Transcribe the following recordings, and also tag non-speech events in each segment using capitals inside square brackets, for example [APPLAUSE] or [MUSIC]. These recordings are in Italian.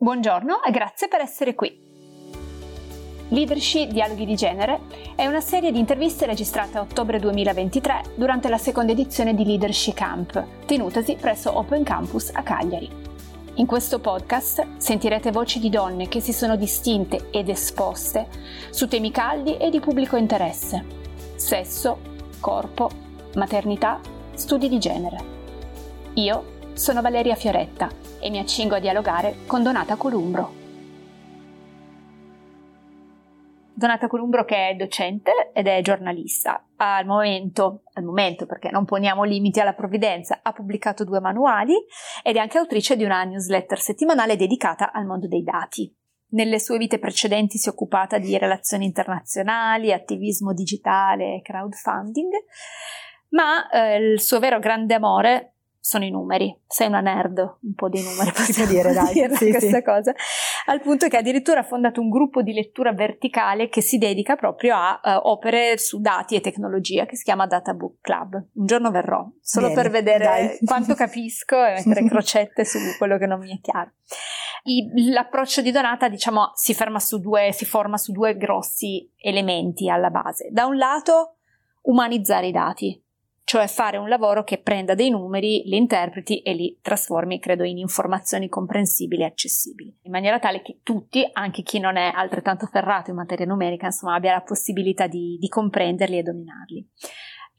Buongiorno e grazie per essere qui. Leadership Dialoghi di Genere è una serie di interviste registrate a ottobre 2023 durante la seconda edizione di Leadership Camp, tenutasi presso Open Campus a Cagliari. In questo podcast sentirete voci di donne che si sono distinte ed esposte su temi caldi e di pubblico interesse. Sesso, corpo, maternità, studi di genere. Io sono Valeria Fioretta e mi accingo a dialogare con Donata Columbro. Donata Columbro che è docente ed è giornalista. Al momento, al momento perché non poniamo limiti alla provvidenza, ha pubblicato due manuali ed è anche autrice di una newsletter settimanale dedicata al mondo dei dati. Nelle sue vite precedenti si è occupata di relazioni internazionali, attivismo digitale e crowdfunding, ma eh, il suo vero grande amore sono i numeri. Sei una nerd, un po' di numeri, [LAUGHS] possiamo dire, dai, dire sì, questa sì. cosa. Al punto che addirittura ha fondato un gruppo di lettura verticale che si dedica proprio a uh, opere su dati e tecnologia che si chiama Data Book Club. Un giorno verrò, solo Bene, per vedere dai. quanto capisco e mettere [LAUGHS] crocette su quello che non mi è chiaro. I, l'approccio di Donata, diciamo, si, su due, si forma su due grossi elementi alla base. Da un lato, umanizzare i dati, cioè fare un lavoro che prenda dei numeri, li interpreti e li trasformi, credo, in informazioni comprensibili e accessibili, in maniera tale che tutti, anche chi non è altrettanto ferrato in materia numerica, insomma, abbia la possibilità di, di comprenderli e dominarli.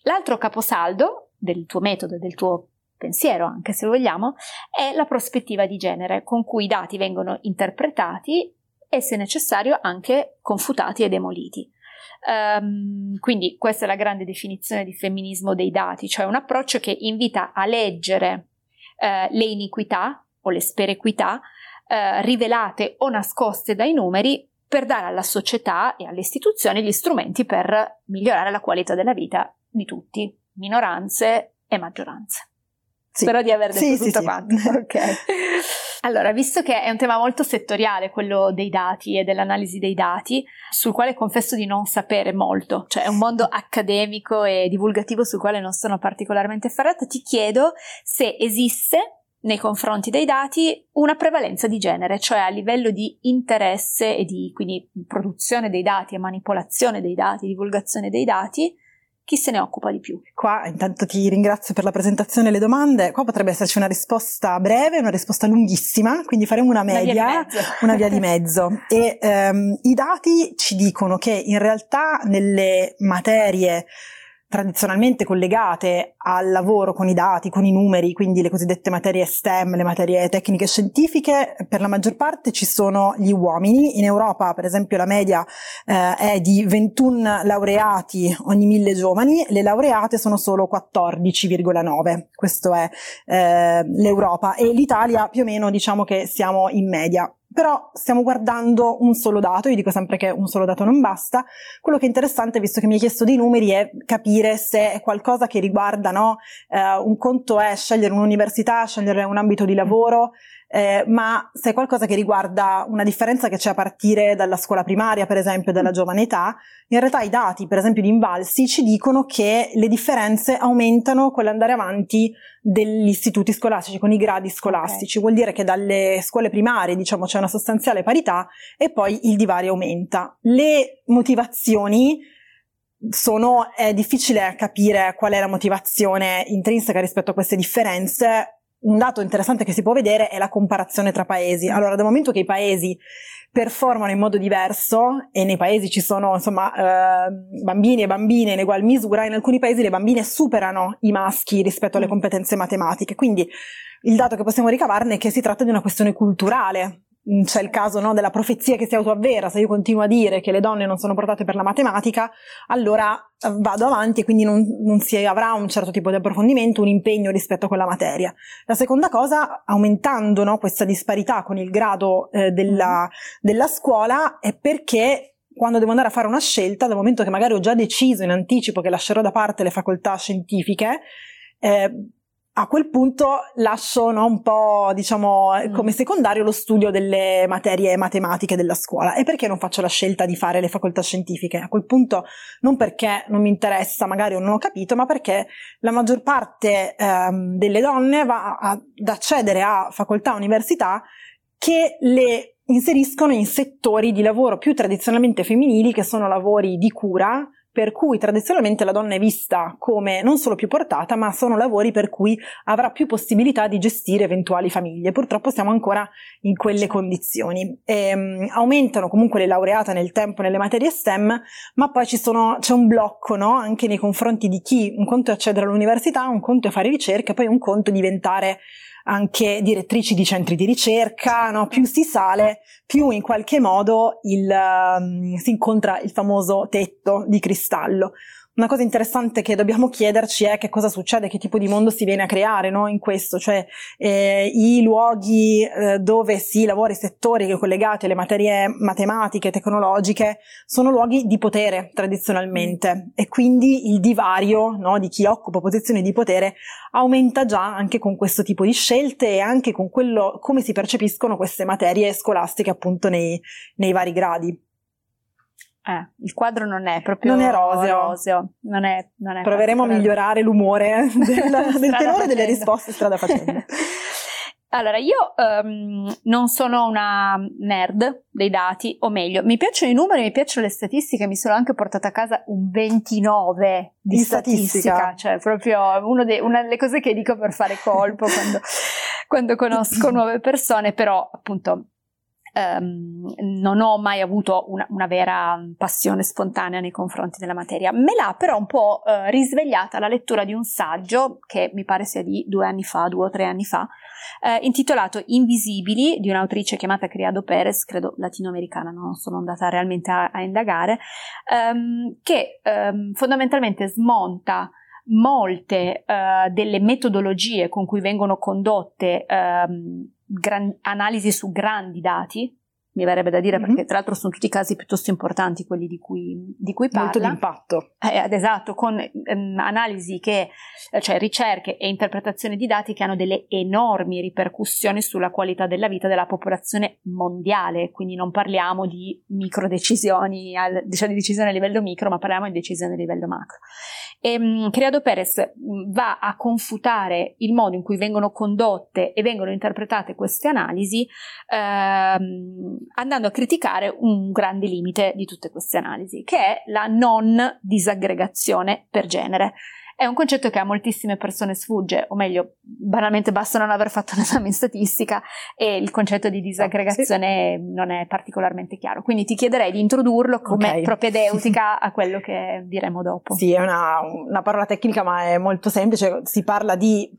L'altro caposaldo del tuo metodo, del tuo pensiero, anche se vogliamo, è la prospettiva di genere con cui i dati vengono interpretati e, se necessario, anche confutati e demoliti. Um, quindi questa è la grande definizione di femminismo dei dati, cioè un approccio che invita a leggere uh, le iniquità o le sperequità uh, rivelate o nascoste dai numeri per dare alla società e alle istituzioni gli strumenti per migliorare la qualità della vita di tutti, minoranze e maggioranze. Sì. Spero di aver detto sì, tutto sì, quanto. [LAUGHS] ok. [LAUGHS] Allora, visto che è un tema molto settoriale, quello dei dati e dell'analisi dei dati, sul quale confesso di non sapere molto, cioè è un mondo accademico e divulgativo sul quale non sono particolarmente ferrata, ti chiedo se esiste nei confronti dei dati una prevalenza di genere, cioè a livello di interesse e di quindi produzione dei dati e manipolazione dei dati, divulgazione dei dati, chi se ne occupa di più? Qua intanto ti ringrazio per la presentazione e le domande. Qua potrebbe esserci una risposta breve e una risposta lunghissima, quindi faremo una media, una via di mezzo. Via di [LAUGHS] mezzo. e um, i dati ci dicono che in realtà nelle materie tradizionalmente collegate al lavoro con i dati, con i numeri, quindi le cosiddette materie STEM, le materie tecniche scientifiche, per la maggior parte ci sono gli uomini. In Europa, per esempio, la media eh, è di 21 laureati ogni mille giovani, le laureate sono solo 14,9. Questo è eh, l'Europa e l'Italia più o meno diciamo che siamo in media. Però stiamo guardando un solo dato, io dico sempre che un solo dato non basta. Quello che è interessante, visto che mi hai chiesto dei numeri, è capire se è qualcosa che riguarda, no? Eh, un conto è scegliere un'università, scegliere un ambito di lavoro, eh, ma se è qualcosa che riguarda una differenza che c'è a partire dalla scuola primaria, per esempio, della giovane età, in realtà i dati, per esempio, di Invalsi ci dicono che le differenze aumentano con l'andare avanti degli istituti scolastici, con i gradi scolastici. Okay. Vuol dire che dalle scuole primarie, diciamo, c'è una sostanziale parità e poi il divario aumenta. Le motivazioni sono, è difficile capire qual è la motivazione intrinseca rispetto a queste differenze un dato interessante che si può vedere è la comparazione tra paesi. Allora, dal momento che i paesi performano in modo diverso e nei paesi ci sono insomma eh, bambini e bambine in ugual misura, in alcuni paesi le bambine superano i maschi rispetto alle mm. competenze matematiche. Quindi il dato che possiamo ricavarne è che si tratta di una questione culturale, Mm, c'è il caso no, della profezia che si autoavvera, se io continuo a dire che le donne non sono portate per la matematica, allora eh, vado avanti e quindi non, non, si avrà un certo tipo di approfondimento, un impegno rispetto a quella materia. La seconda cosa, aumentando no, questa disparità con il grado eh, della, mm-hmm. della scuola, è perché quando devo andare a fare una scelta, dal momento che magari ho già deciso in anticipo che lascerò da parte le facoltà scientifiche, eh, a quel punto lascio no, un po', diciamo, mm. come secondario lo studio delle materie matematiche della scuola. E perché non faccio la scelta di fare le facoltà scientifiche? A quel punto non perché non mi interessa, magari o non ho capito, ma perché la maggior parte ehm, delle donne va ad accedere a facoltà università che le inseriscono in settori di lavoro più tradizionalmente femminili, che sono lavori di cura, per cui tradizionalmente la donna è vista come non solo più portata, ma sono lavori per cui avrà più possibilità di gestire eventuali famiglie. Purtroppo siamo ancora in quelle condizioni. E, um, aumentano comunque le laureate nel tempo nelle materie STEM, ma poi sono, c'è un blocco no? anche nei confronti di chi un conto è accedere all'università, un conto è fare ricerca, poi un conto è diventare anche direttrici di centri di ricerca, no? più si sale, più in qualche modo il, um, si incontra il famoso tetto di cristallo. Una cosa interessante che dobbiamo chiederci è che cosa succede, che tipo di mondo si viene a creare no? in questo, cioè eh, i luoghi eh, dove si lavora, i settori collegati alle materie matematiche, tecnologiche, sono luoghi di potere tradizionalmente e quindi il divario no, di chi occupa posizioni di potere aumenta già anche con questo tipo di scelte e anche con quello come si percepiscono queste materie scolastiche appunto nei, nei vari gradi. Eh, il quadro non è proprio non è roseo. roseo. Non è, non è Proveremo a migliorare l'umore [LAUGHS] del, del tenore delle risposte strada facendo. [LAUGHS] Allora, io um, non sono una nerd dei dati, o meglio, mi piacciono i numeri, mi piacciono le statistiche, mi sono anche portata a casa un 29 di, di statistica. statistica, cioè proprio de, una delle cose che dico per fare colpo quando, quando conosco [LAUGHS] nuove persone, però appunto Um, non ho mai avuto una, una, vera passione spontanea nei confronti della materia. Me l'ha però un po' uh, risvegliata la lettura di un saggio che mi pare sia di due anni fa, due o tre anni fa, uh, intitolato Invisibili di un'autrice chiamata Criado Perez, credo latinoamericana, non sono andata realmente a, a indagare, um, che um, fondamentalmente smonta molte uh, delle metodologie con cui vengono condotte gran- analisi su grandi dati, mi verrebbe da dire, mm-hmm. perché tra l'altro sono tutti casi piuttosto importanti quelli di cui, di cui parla. Molto di impatto. Eh, esatto, con ehm, analisi che, cioè ricerche e interpretazioni di dati che hanno delle enormi ripercussioni sulla qualità della vita della popolazione mondiale, quindi non parliamo di micro decisioni, diciamo di decisioni a livello micro, ma parliamo di decisioni a livello macro. E, um, Criado Perez mm, va a confutare il modo in cui vengono condotte e vengono interpretate queste analisi, ehm, andando a criticare un grande limite di tutte queste analisi, che è la non disaggregazione per genere. È un concetto che a moltissime persone sfugge, o meglio, banalmente basta non aver fatto [LAUGHS] un esame in statistica e il concetto di disaggregazione sì. non è particolarmente chiaro. Quindi ti chiederei di introdurlo come okay. propedeutica [LAUGHS] a quello che diremo dopo. Sì, è una, una, parola tecnica ma è molto semplice. Si parla di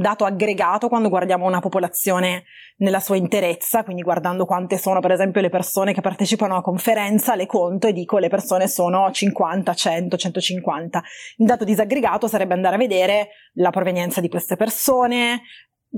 dato aggregato quando guardiamo una popolazione nella sua interezza, quindi guardando quante sono per esempio le persone che partecipano a conferenza, le conto e dico le persone sono 50, 100, 150. Il dato disaggregato sarebbe andare a vedere la provenienza di queste persone,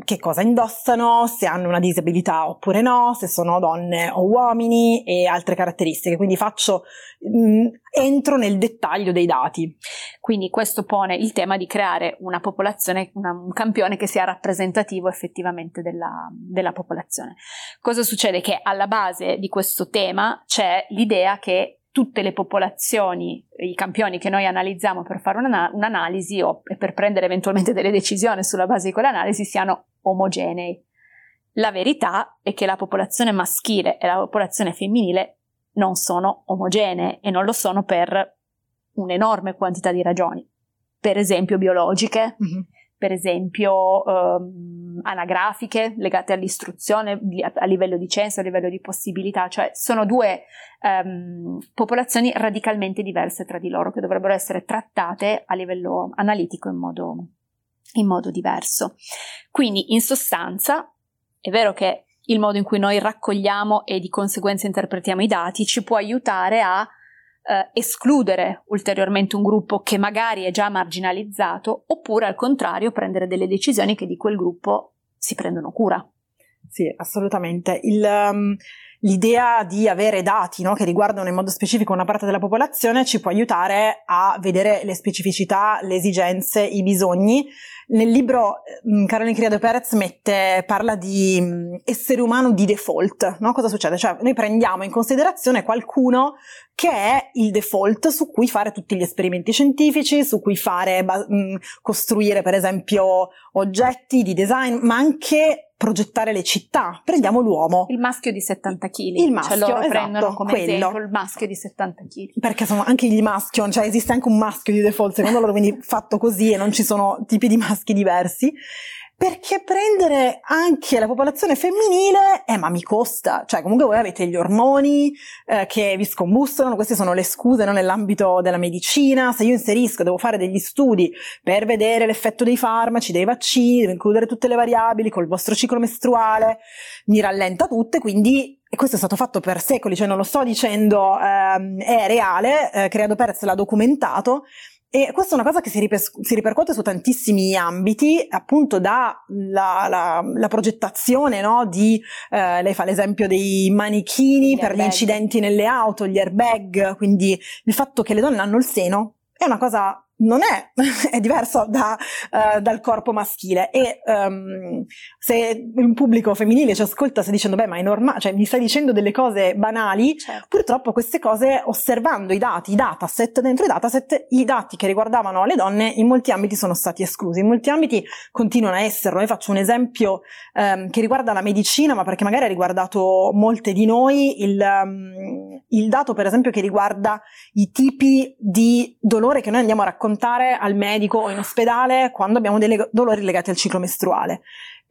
che cosa indossano, se hanno una disabilità oppure no, se sono donne o uomini e altre caratteristiche. Quindi faccio, mh, mm, entro nel dettaglio dei dati. Quindi questo pone il tema di creare una popolazione, una, un campione che sia rappresentativo effettivamente della, della popolazione. Cosa succede? Che alla base di questo tema c'è l'idea che tutte le popolazioni, i campioni che noi analizziamo per fare una, un'analisi o per prendere eventualmente delle decisioni sulla base di quell'analisi siano omogenei. La verità è che la popolazione maschile e la popolazione femminile non sono omogenee e non lo sono per un'enorme quantità di ragioni, per esempio biologiche, mm-hmm per esempio ehm, anagrafiche legate all'istruzione a, livello di censo, a livello di possibilità, cioè sono due ehm, popolazioni radicalmente diverse tra di loro che dovrebbero essere trattate a livello analitico in modo, in modo diverso. Quindi in sostanza è vero che il modo in cui noi raccogliamo e di conseguenza interpretiamo i dati ci può aiutare a eh, escludere ulteriormente un gruppo che magari è già marginalizzato oppure al contrario prendere delle decisioni che di quel gruppo si prendono cura. Sì, assolutamente. Il, um, l'idea di avere dati no, che riguardano in modo specifico una parte della popolazione ci può aiutare a vedere le specificità, le esigenze, i bisogni. Nel libro um, Caroline Criado Perez mette, parla di um, essere umano di default. No? Cosa succede? Cioè noi prendiamo in considerazione qualcuno che è il default su cui fare tutti gli esperimenti scientifici, su cui fare, mh, costruire per esempio oggetti di design, ma anche progettare le città. Prendiamo l'uomo. Il maschio di 70 kg. Il maschio, cioè loro esatto, prendono come quello. esempio il maschio di 70 kg. Perché sono anche gli maschio, cioè esiste anche un maschio di default secondo loro, quindi fatto così e non ci sono tipi di maschi diversi perché prendere anche la popolazione femminile, eh ma mi costa, cioè comunque voi avete gli ormoni eh, che vi scombussolano, queste sono le scuse no, nell'ambito della medicina, se io inserisco, devo fare degli studi per vedere l'effetto dei farmaci, dei vaccini, devo includere tutte le variabili col vostro ciclo mestruale, mi rallenta tutte, quindi e questo è stato fatto per secoli, cioè non lo sto dicendo, ehm, è reale, eh, Creado Perez l'ha documentato, e questa è una cosa che si, riper- si ripercuote su tantissimi ambiti, appunto dalla la, la progettazione no, di, eh, lei fa l'esempio dei manichini gli per airbag. gli incidenti nelle auto, gli airbag, quindi il fatto che le donne hanno il seno è una cosa non è, [LAUGHS] è diverso da, uh, dal corpo maschile. E um, se un pubblico femminile ci ascolta sta dicendo beh ma è normale, cioè mi stai dicendo delle cose banali, certo. purtroppo queste cose osservando i dati, i dataset, dentro i dataset i dati che riguardavano le donne in molti ambiti sono stati esclusi, in molti ambiti continuano a esserlo, io faccio un esempio um, che riguarda la medicina ma perché magari ha riguardato molte di noi, il, um, il dato per esempio che riguarda i tipi di dolore che noi andiamo a raccontare raccontare al medico o in ospedale quando abbiamo dei dolori legati al ciclo mestruale.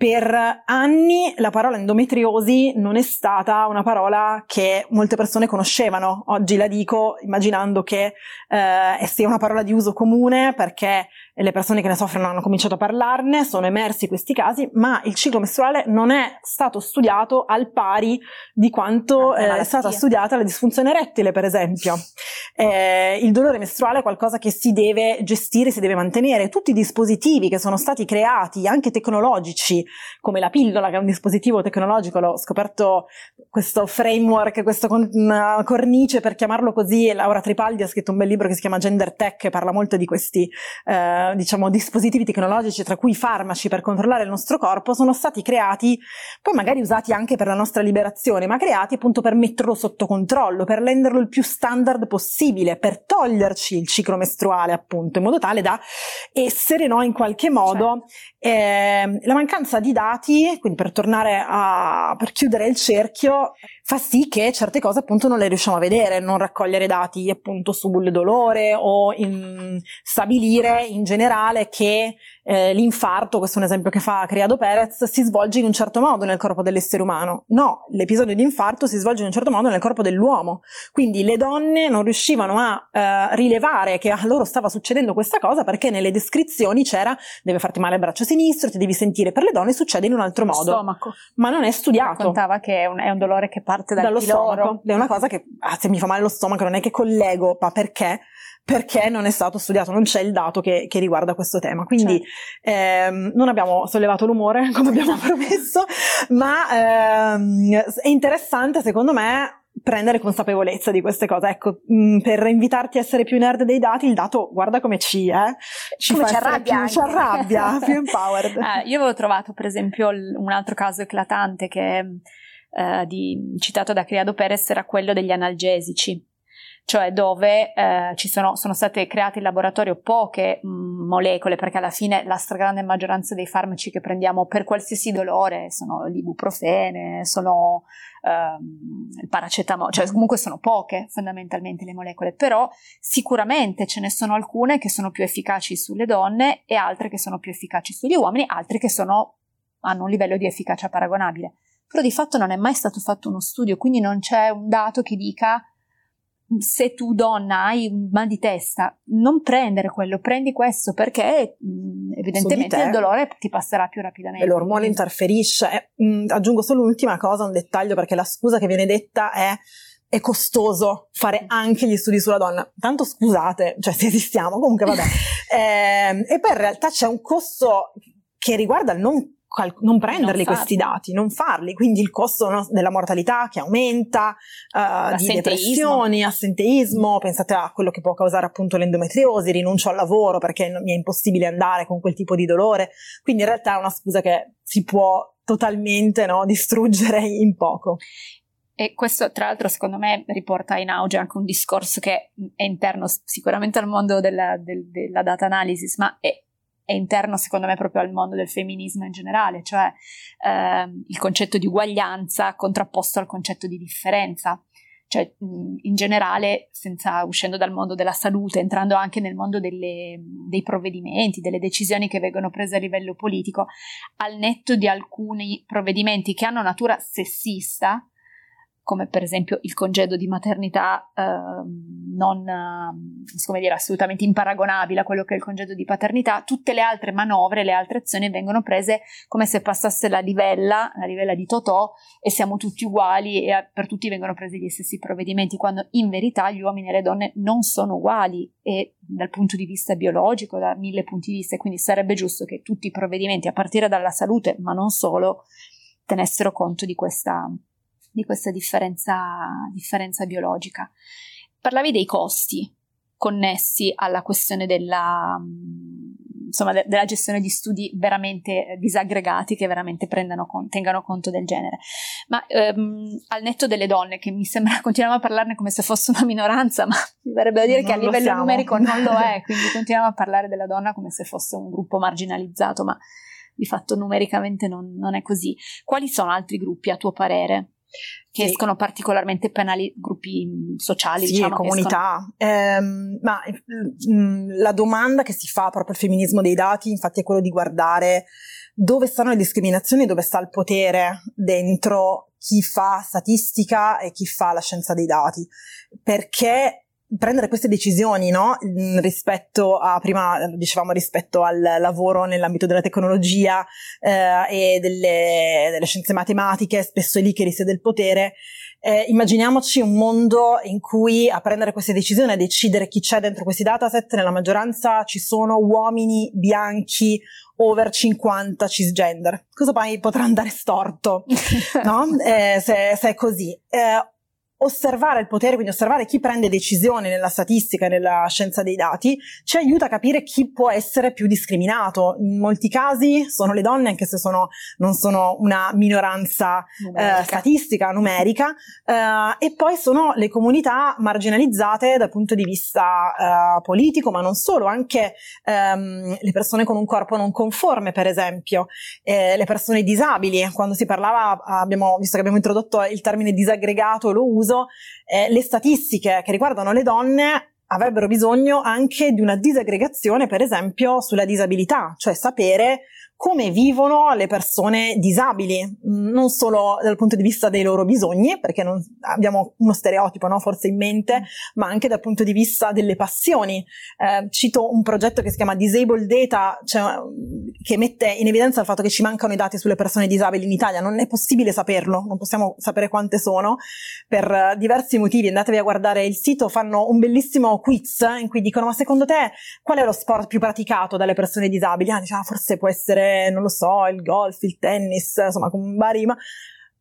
Per anni la parola endometriosi non è stata una parola che molte persone conoscevano. Oggi la dico immaginando che eh, sia una parola di uso comune perché le persone che ne soffrono hanno cominciato a parlarne, sono emersi questi casi, ma il ciclo mestruale non è stato studiato al pari di quanto eh, è stata studiata la disfunzione erettile, per esempio. Eh, il dolore mestruale è qualcosa che si deve gestire, si deve mantenere. Tutti i dispositivi che sono stati creati, anche tecnologici, come la pillola, che è un dispositivo tecnologico, l'ho scoperto questo framework, questa cornice per chiamarlo così. Laura Tripaldi ha scritto un bel libro che si chiama Gender Tech, che parla molto di questi eh, diciamo, dispositivi tecnologici, tra cui i farmaci per controllare il nostro corpo, sono stati creati, poi magari usati anche per la nostra liberazione, ma creati appunto per metterlo sotto controllo, per renderlo il più standard possibile, per toglierci il ciclo mestruale, appunto, in modo tale da essere no, in qualche modo certo. eh, la mancanza di dati, quindi per tornare a per chiudere il cerchio, fa sì che certe cose appunto non le riusciamo a vedere, non raccogliere dati appunto sul dolore o in stabilire in generale che eh, l'infarto, questo è un esempio che fa Criado Perez, si svolge in un certo modo nel corpo dell'essere umano. No, l'episodio di infarto si svolge in un certo modo nel corpo dell'uomo. Quindi le donne non riuscivano a eh, rilevare che a loro stava succedendo questa cosa perché nelle descrizioni c'era deve farti male al braccio sinistro, ti devi sentire. Per le donne succede in un altro modo. Stomaco. Ma non è studiato. Contava che è un, è un dolore che parte dal dallo piloro. stomaco. È una cosa che ah, se mi fa male lo stomaco non è che collego, ma perché? perché non è stato studiato, non c'è il dato che, che riguarda questo tema. Quindi certo. ehm, non abbiamo sollevato l'umore [LAUGHS] come abbiamo promesso, ma ehm, è interessante secondo me prendere consapevolezza di queste cose. Ecco, mh, per invitarti a essere più nerd dei dati, il dato guarda come ci, eh, ci, come ci arrabbia, più, ci arrabbia, più empowered. Uh, io avevo trovato per esempio un altro caso eclatante che uh, di, citato da Criado Perez era quello degli analgesici cioè dove eh, sono, sono, state create in laboratorio poche mh, mm, molecole, perché alla fine la stragrande maggioranza dei farmaci che prendiamo per qualsiasi dolore sono l'ibuprofene, sono ehm, il paracetamolo, cioè comunque sono poche fondamentalmente le molecole, però sicuramente ce ne sono alcune che sono più efficaci sulle donne e altre che sono più efficaci sugli uomini, altre che sono, hanno un livello di efficacia paragonabile. Però di fatto non è mai stato fatto uno studio, quindi non c'è un dato che dica se tu donna hai un mal di testa, non prendere quello, prendi questo perché mh, evidentemente il dolore ti passerà più rapidamente. E l'ormone interferisce. Eh, mh, aggiungo solo un'ultima cosa, un dettaglio, perché la scusa che viene detta è è costoso fare anche gli studi sulla donna. Tanto scusate, cioè se esistiamo, comunque vabbè. [LAUGHS] eh, e poi in realtà c'è un costo che riguarda il non non prenderli non questi dati, non farli, quindi il costo no, della mortalità che aumenta, uh, di depressioni, assenteismo, pensate a quello che può causare appunto l'endometriosi, rinuncio al lavoro perché mi è impossibile andare con quel tipo di dolore, quindi in realtà è una scusa che si può totalmente no, distruggere in poco. E questo, tra l'altro, secondo me riporta in auge anche un discorso che è interno sicuramente al mondo della, del, della data analysis, ma è, è, interno, secondo me, proprio al mondo del femminismo in generale, cioè ehm, il concetto di uguaglianza contrapposto al concetto di differenza. Cioè in generale, senza, uscendo dal mondo della salute, entrando anche nel mondo delle, dei provvedimenti, delle decisioni che vengono prese a livello politico, al netto di alcuni provvedimenti che hanno natura sessista, come per esempio il congedo di maternità eh, non eh, come dire, assolutamente imparagonabile a quello che è il congedo di paternità, tutte le altre manovre, le altre azioni vengono prese come se passasse la livella, la livella di Totò e siamo tutti uguali e per tutti vengono presi gli stessi provvedimenti, quando in verità gli uomini e le donne non sono uguali e dal punto di vista biologico, da mille punti di vista, quindi sarebbe giusto che tutti i provvedimenti, a partire dalla salute, ma non solo, tenessero conto di questa di questa differenza, differenza biologica. Parlavi dei costi connessi alla questione della, insomma, de- della gestione di studi veramente disaggregati che veramente con- tengano conto del genere. Ma ehm, al netto delle donne, che mi sembra [LAUGHS] continuiamo a parlarne come se fosse una minoranza, ma mi verrebbe da dire non che a livello siamo. numerico non lo è, [LAUGHS] quindi continuiamo a parlare della donna come se fosse un gruppo marginalizzato, ma di fatto numericamente non, non è così. Quali sono altri gruppi a tuo parere? Che sì. escono particolarmente penali, gruppi mm, sociali, sì, diciamo. comunità. Ehm, ma mh, mm, la domanda che si fa proprio al femminismo dei dati, infatti, è quello di guardare dove stanno le discriminazioni, dove sta il potere dentro chi fa statistica e chi fa la scienza dei dati. Perché prendere queste decisioni, no? Mm, rispetto a, prima dicevamo rispetto al lavoro nell'ambito della tecnologia eh, e delle, delle, scienze matematiche, spesso è lì che risiede il potere. Eh, immaginiamoci un mondo in cui a prendere queste decisioni, a decidere chi c'è dentro questi dataset, nella maggioranza ci sono uomini bianchi over 50 cisgender. Cosa mai potrà andare storto, [LAUGHS] no? eh, se, se, è così. Eh, osservare il potere, quindi osservare chi prende decisioni nella statistica e nella scienza dei dati, ci aiuta a capire chi può essere più discriminato. In molti casi sono le donne, anche se sono, non sono una minoranza eh, statistica, numerica, eh, e poi sono le comunità marginalizzate dal punto di vista eh, politico, ma non solo, anche ehm, le persone con un corpo non conforme, per esempio, eh, le persone disabili. Quando si parlava, abbiamo visto che abbiamo introdotto il termine disaggregato, lo uso, caso eh, le statistiche che riguardano le donne avrebbero bisogno anche di una disaggregazione, per esempio, sulla disabilità, cioè sapere come vivono le persone disabili, mm, non solo dal punto di vista dei loro bisogni, perché non, abbiamo uno stereotipo no, forse in mente, mm. ma anche dal punto di vista delle passioni. Eh, cito un progetto che si chiama Disabled Data, cioè, che mette in evidenza il fatto che ci mancano i dati sulle persone disabili in Italia. Non è possibile saperlo, non possiamo sapere quante sono, per diversi motivi. Andatevi a guardare il sito, fanno un bellissimo quiz in cui dicono ma secondo te qual è lo sport più praticato dalle persone disabili? Ah, diciamo, forse può essere non lo so, il golf, il tennis, insomma, con vari... Ma...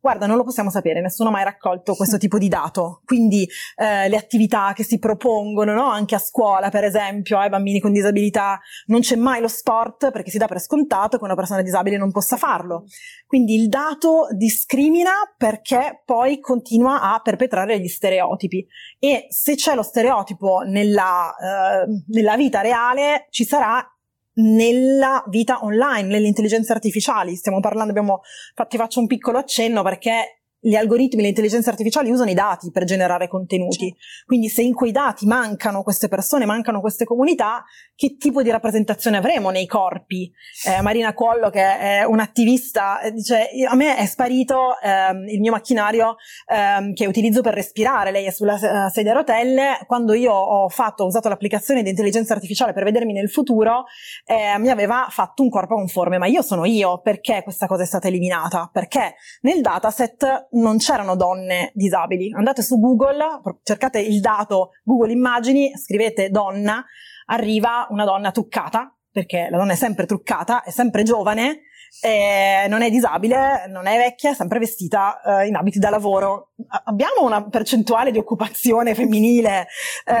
Guarda, non lo possiamo sapere, nessuno ha mai raccolto questo tipo di dato. Quindi eh, le attività che si propongono, no? anche a scuola, per esempio, ai bambini con disabilità, non c'è mai lo sport perché si dà per scontato che una persona disabile non possa farlo. Quindi il dato discrimina perché poi continua a perpetrare gli stereotipi. E se c'è lo stereotipo nella, eh, nella vita reale, ci sarà nella vita online, nelle intelligenze artificiali. Stiamo parlando, abbiamo, ti faccio un piccolo accenno perché gli algoritmi, le intelligenze artificiali usano i dati per generare contenuti. Certo. Quindi se in quei dati mancano queste persone, mancano queste comunità, che tipo di rappresentazione avremo nei corpi? Eh, Marina Collo, che è un'attivista, eh, dice, a me è sparito ehm, il mio macchinario ehm, che utilizzo per respirare, lei è sulla uh, sedia a rotelle, quando io ho fatto, ho usato l'applicazione di intelligenza artificiale per vedermi nel futuro, eh, mi aveva fatto un corpo conforme, ma io sono io, perché questa cosa è stata eliminata? Perché nel dataset non c'erano donne disabili. Andate su Google, cercate il dato Google Immagini, scrivete donna, arriva una donna toccata perché la donna è sempre truccata, è sempre giovane, eh, non è disabile, non è vecchia, è sempre vestita eh, in abiti da lavoro. Abbiamo una percentuale di occupazione femminile eh,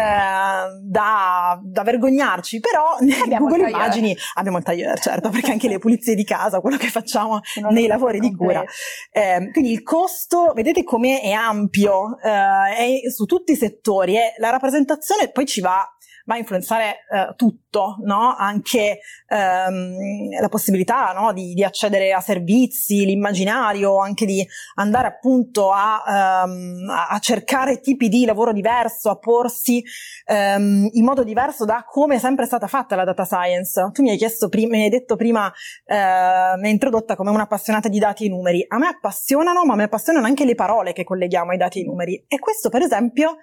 da, da, vergognarci, però nei Google Immagini abbiamo il tagliere, certo, perché anche le pulizie di casa, quello che facciamo non nei lavori di cura. Eh, quindi il costo, vedete come è ampio, eh, è su tutti i settori e la rappresentazione poi ci va va a influenzare eh, tutto, no? anche ehm, la possibilità no? di, di, accedere a servizi, l'immaginario, anche di andare appunto a, um, a cercare tipi di lavoro diverso, a porsi um, in modo diverso da come è sempre stata fatta la data science. Tu mi hai chiesto prima, mi hai detto prima, eh, mi hai introdotta come un'appassionata di dati e numeri. A me appassionano, ma mi appassionano anche le parole che colleghiamo ai dati e ai numeri. E questo, per esempio,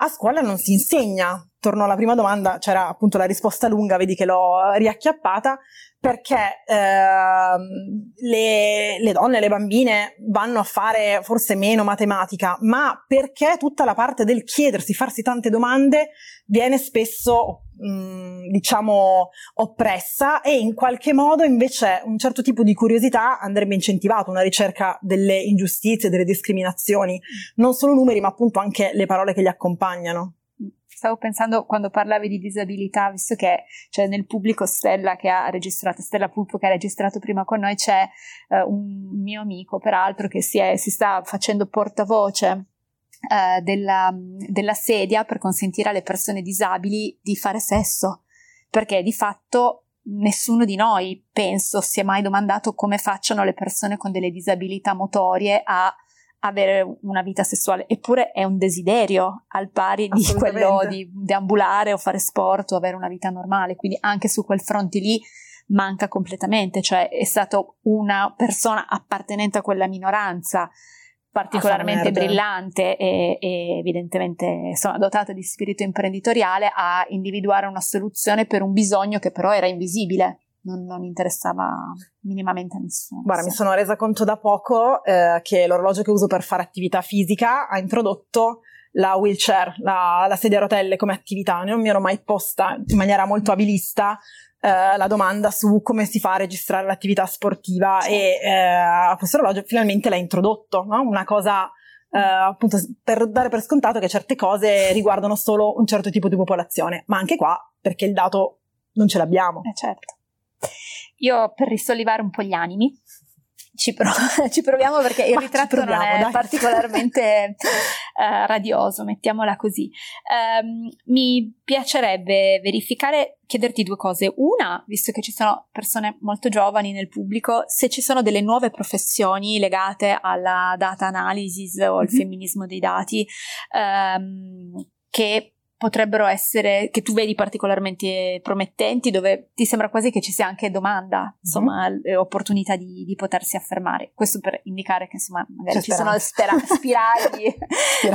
a scuola non si insegna. Torno alla prima domanda, c'era appunto la risposta lunga, vedi che l'ho riacchiappata, perché eh, le, le, donne, le bambine vanno a fare forse meno matematica, ma perché tutta la parte del chiedersi, farsi tante domande viene spesso mh, diciamo oppressa e in qualche modo invece un certo tipo di curiosità andrebbe incentivato, una ricerca delle ingiustizie, delle discriminazioni, non solo numeri ma appunto anche le parole che li accompagnano. Stavo pensando quando parlavi di disabilità, visto che c'è nel pubblico Stella che ha registrato, Stella Pulpo che ha registrato prima con noi, c'è eh, un mio amico peraltro che si, è, si sta facendo portavoce eh, della, della sedia per consentire alle persone disabili di fare sesso, perché di fatto nessuno di noi, penso, si è mai domandato come facciano le persone con delle disabilità motorie a avere una vita sessuale, eppure è un desiderio al pari di quello di deambulare o fare sport o avere una vita normale, quindi anche su quel fronte lì manca completamente, cioè è stato una persona appartenente a quella minoranza particolarmente brillante e, e, evidentemente insomma, dotata di spirito imprenditoriale a individuare una soluzione per un bisogno che però era invisibile. Non, non interessava minimamente a nessuno. Guarda, sì. mi sono resa conto da poco eh, che l'orologio che uso per fare attività fisica ha introdotto la wheelchair, la, la sedia a rotelle come attività. Non mi ero mai posta in maniera molto abilista eh, la domanda su come si fa a registrare l'attività sportiva e eh, questo orologio finalmente l'ha introdotto, no? una cosa eh, appunto per dare per scontato che certe cose riguardano solo un certo tipo di popolazione, ma anche qua perché il dato non ce l'abbiamo. Eh certo. Io per risollevare un po' gli animi ci, prov- [LAUGHS] ci, proviamo perché il Ma ritratto proviamo, non è dai. particolarmente uh, [LAUGHS] radioso, mettiamola così. Um, mi piacerebbe verificare, chiederti due cose. Una, visto che ci sono persone molto giovani nel pubblico, se ci sono delle nuove professioni legate alla data analysis o al mm-hmm. femminismo dei dati um, che potrebbero essere, che tu vedi particolarmente promettenti, dove ti sembra quasi che ci sia anche domanda, insomma, mm-hmm. opportunità di, di, potersi affermare. Questo per indicare che insomma magari C'è ci speranza. sono spera- [LAUGHS] spiragli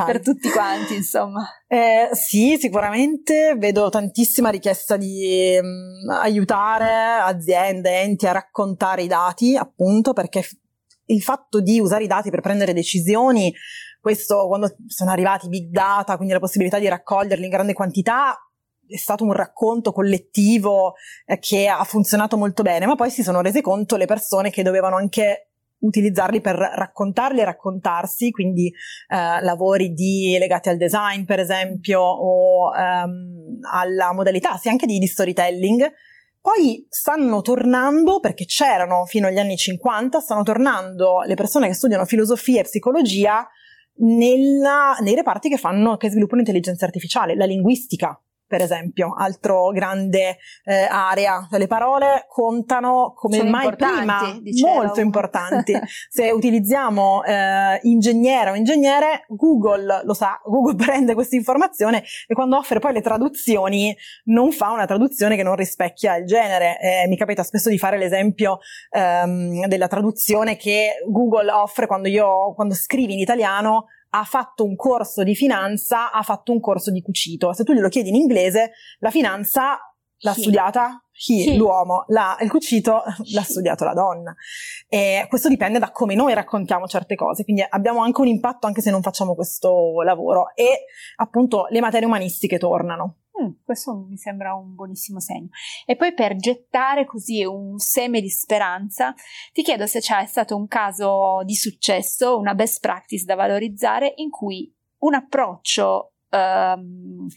per tutti quanti, insomma. Eh, sì, sicuramente vedo tantissima richiesta di um, aiutare aziende, enti a raccontare i dati, appunto, perché il fatto di usare i dati per prendere decisioni questo, quando sono arrivati i big data, quindi la possibilità di raccoglierli in grande quantità, è stato un racconto collettivo eh, che ha funzionato molto bene, ma poi si sono rese conto le persone che dovevano anche utilizzarli per raccontarli e raccontarsi, quindi eh, lavori di, legati al design per esempio o ehm, alla modalità, sì anche di, di storytelling. Poi stanno tornando, perché c'erano fino agli anni 50, stanno tornando le persone che studiano filosofia e psicologia nella, nei reparti che fanno, che sviluppano intelligenza artificiale, la linguistica per esempio, altro grande eh, area. Le parole contano come Sono mai prima, diceva. molto importanti. Se utilizziamo eh, ingegnere o ingegnere, Google lo sa, Google [LAUGHS] prende questa informazione e quando offre poi le traduzioni non fa una traduzione che non rispecchia il genere. Eh, mi capita spesso di fare l'esempio ehm, della traduzione che Google offre quando io, quando scrivi in italiano, ha fatto un corso di finanza, ha fatto un corso di cucito. Se tu glielo chiedi in inglese, la finanza l'ha he. studiata he, he. l'uomo, la, il cucito [LAUGHS] l'ha studiato la donna. E questo dipende da come noi raccontiamo certe cose, quindi abbiamo anche un impatto anche se non facciamo questo lavoro. E appunto le materie umanistiche tornano. Questo mi sembra un buonissimo segno. E poi per gettare così un seme di speranza, ti chiedo se c'è stato un caso di successo, una best practice da valorizzare in cui un approccio ehm,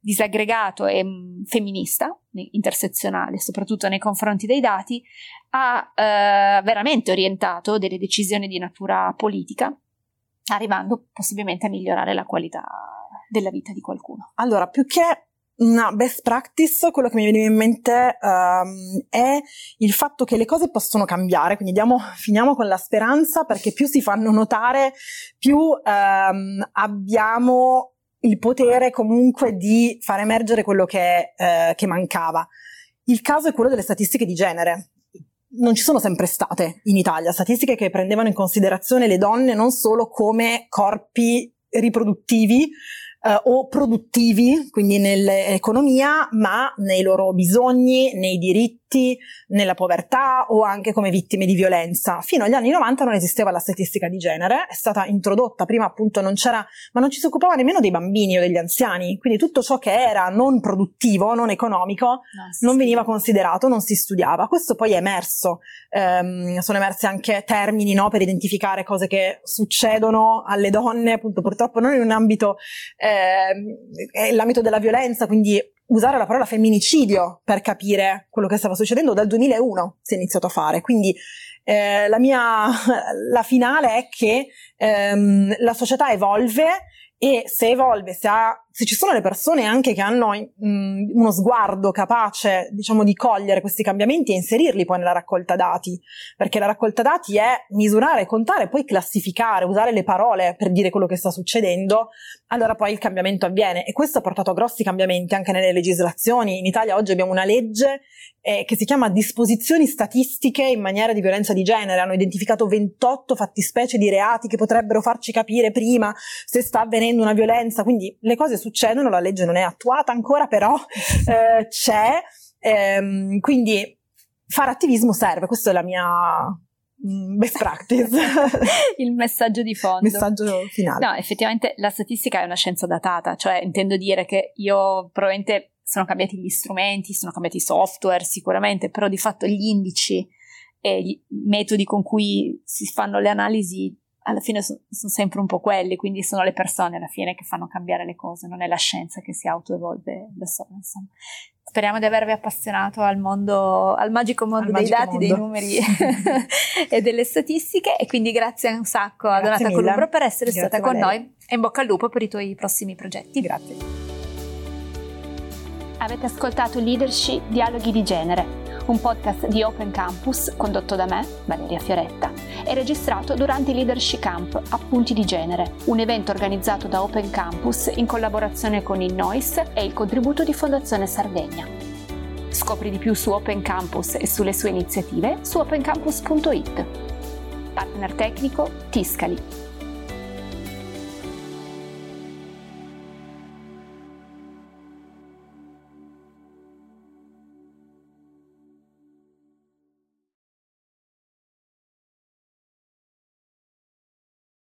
disaggregato e mm, femminista, intersezionale, soprattutto nei confronti dei dati, ha eh, veramente orientato delle decisioni di natura politica, arrivando possibilmente a migliorare la qualità della vita di qualcuno. Allora, più che una best practice, quello che mi viene in mente um, è il fatto che le cose possono cambiare, quindi diamo, [LAUGHS] finiamo con la speranza perché più si fanno notare, più um, abbiamo il potere comunque di far emergere quello che, eh, che mancava. Il caso è quello delle statistiche di genere. Non ci sono sempre state in Italia statistiche che prendevano in considerazione le donne non solo come corpi riproduttivi, eh, o produttivi, quindi nell'economia, ma nei loro bisogni, nei diritti, nella povertà o anche come vittime di violenza. Fino agli anni 90 non esisteva la statistica di genere, è stata introdotta, prima appunto non c'era, ma non ci si occupava nemmeno dei bambini o degli anziani, quindi tutto ciò che era non produttivo, non economico, no, sì, non veniva considerato, non si studiava. Questo poi è emerso, ehm, sono emersi anche termini no, per identificare cose che succedono alle donne, appunto purtroppo non in un ambito eh, l'ambito della violenza, quindi usare la parola femminicidio per capire quello che stava succedendo dal 2001 si è iniziato a fare. Quindi eh, la mia [LAUGHS] la finale è che ehm, la società evolve e se evolve, se, ha, se, ci sono le persone anche che hanno mh, uno sguardo capace, diciamo, di cogliere questi cambiamenti e inserirli poi nella raccolta dati, perché la raccolta dati è misurare, contare, poi classificare, usare le parole per dire quello che sta succedendo, allora poi il cambiamento avviene e questo ha portato a grossi cambiamenti anche nelle legislazioni. In Italia oggi abbiamo una legge eh, che si chiama disposizioni statistiche in maniera di violenza di genere. Hanno identificato 28 fattispecie di reati che potrebbero farci capire prima se sta avvenendo una violenza. Quindi le cose succedono, la legge non è attuata ancora, però eh, c'è. Ehm, quindi fare attivismo serve, questa è la mia mm, best [LAUGHS] practice. il messaggio di fondo. Messaggio finale. No, effettivamente la statistica è una scienza datata, cioè intendo dire che io probabilmente sono cambiati gli strumenti, sono cambiati i software sicuramente, però di fatto gli indici e i metodi con cui si fanno le analisi alla fine sono, sono sempre un po' quelli, quindi sono le persone alla fine che fanno cambiare le cose, non è la scienza che si autoevolve da sola, insomma. Speriamo di avervi appassionato al mondo, al magico mondo al dei magico dati, mondo. dei numeri [LAUGHS] e delle statistiche e quindi grazie un sacco grazie a Donata mille. Columbro per essere grazie stata con noi e in bocca al lupo per i tuoi prossimi progetti. Grazie. Avete ascoltato Leadership Dialoghi di Genere, un podcast di Open Campus condotto da me, Valeria Fioretta, e registrato durante i Leadership Camp Appunti di Genere, un evento organizzato da Open Campus in collaborazione con il NOIS e il contributo di Fondazione Sardegna. Scopri di più su Open Campus e sulle sue iniziative su opencampus.it. Partner tecnico Tiscali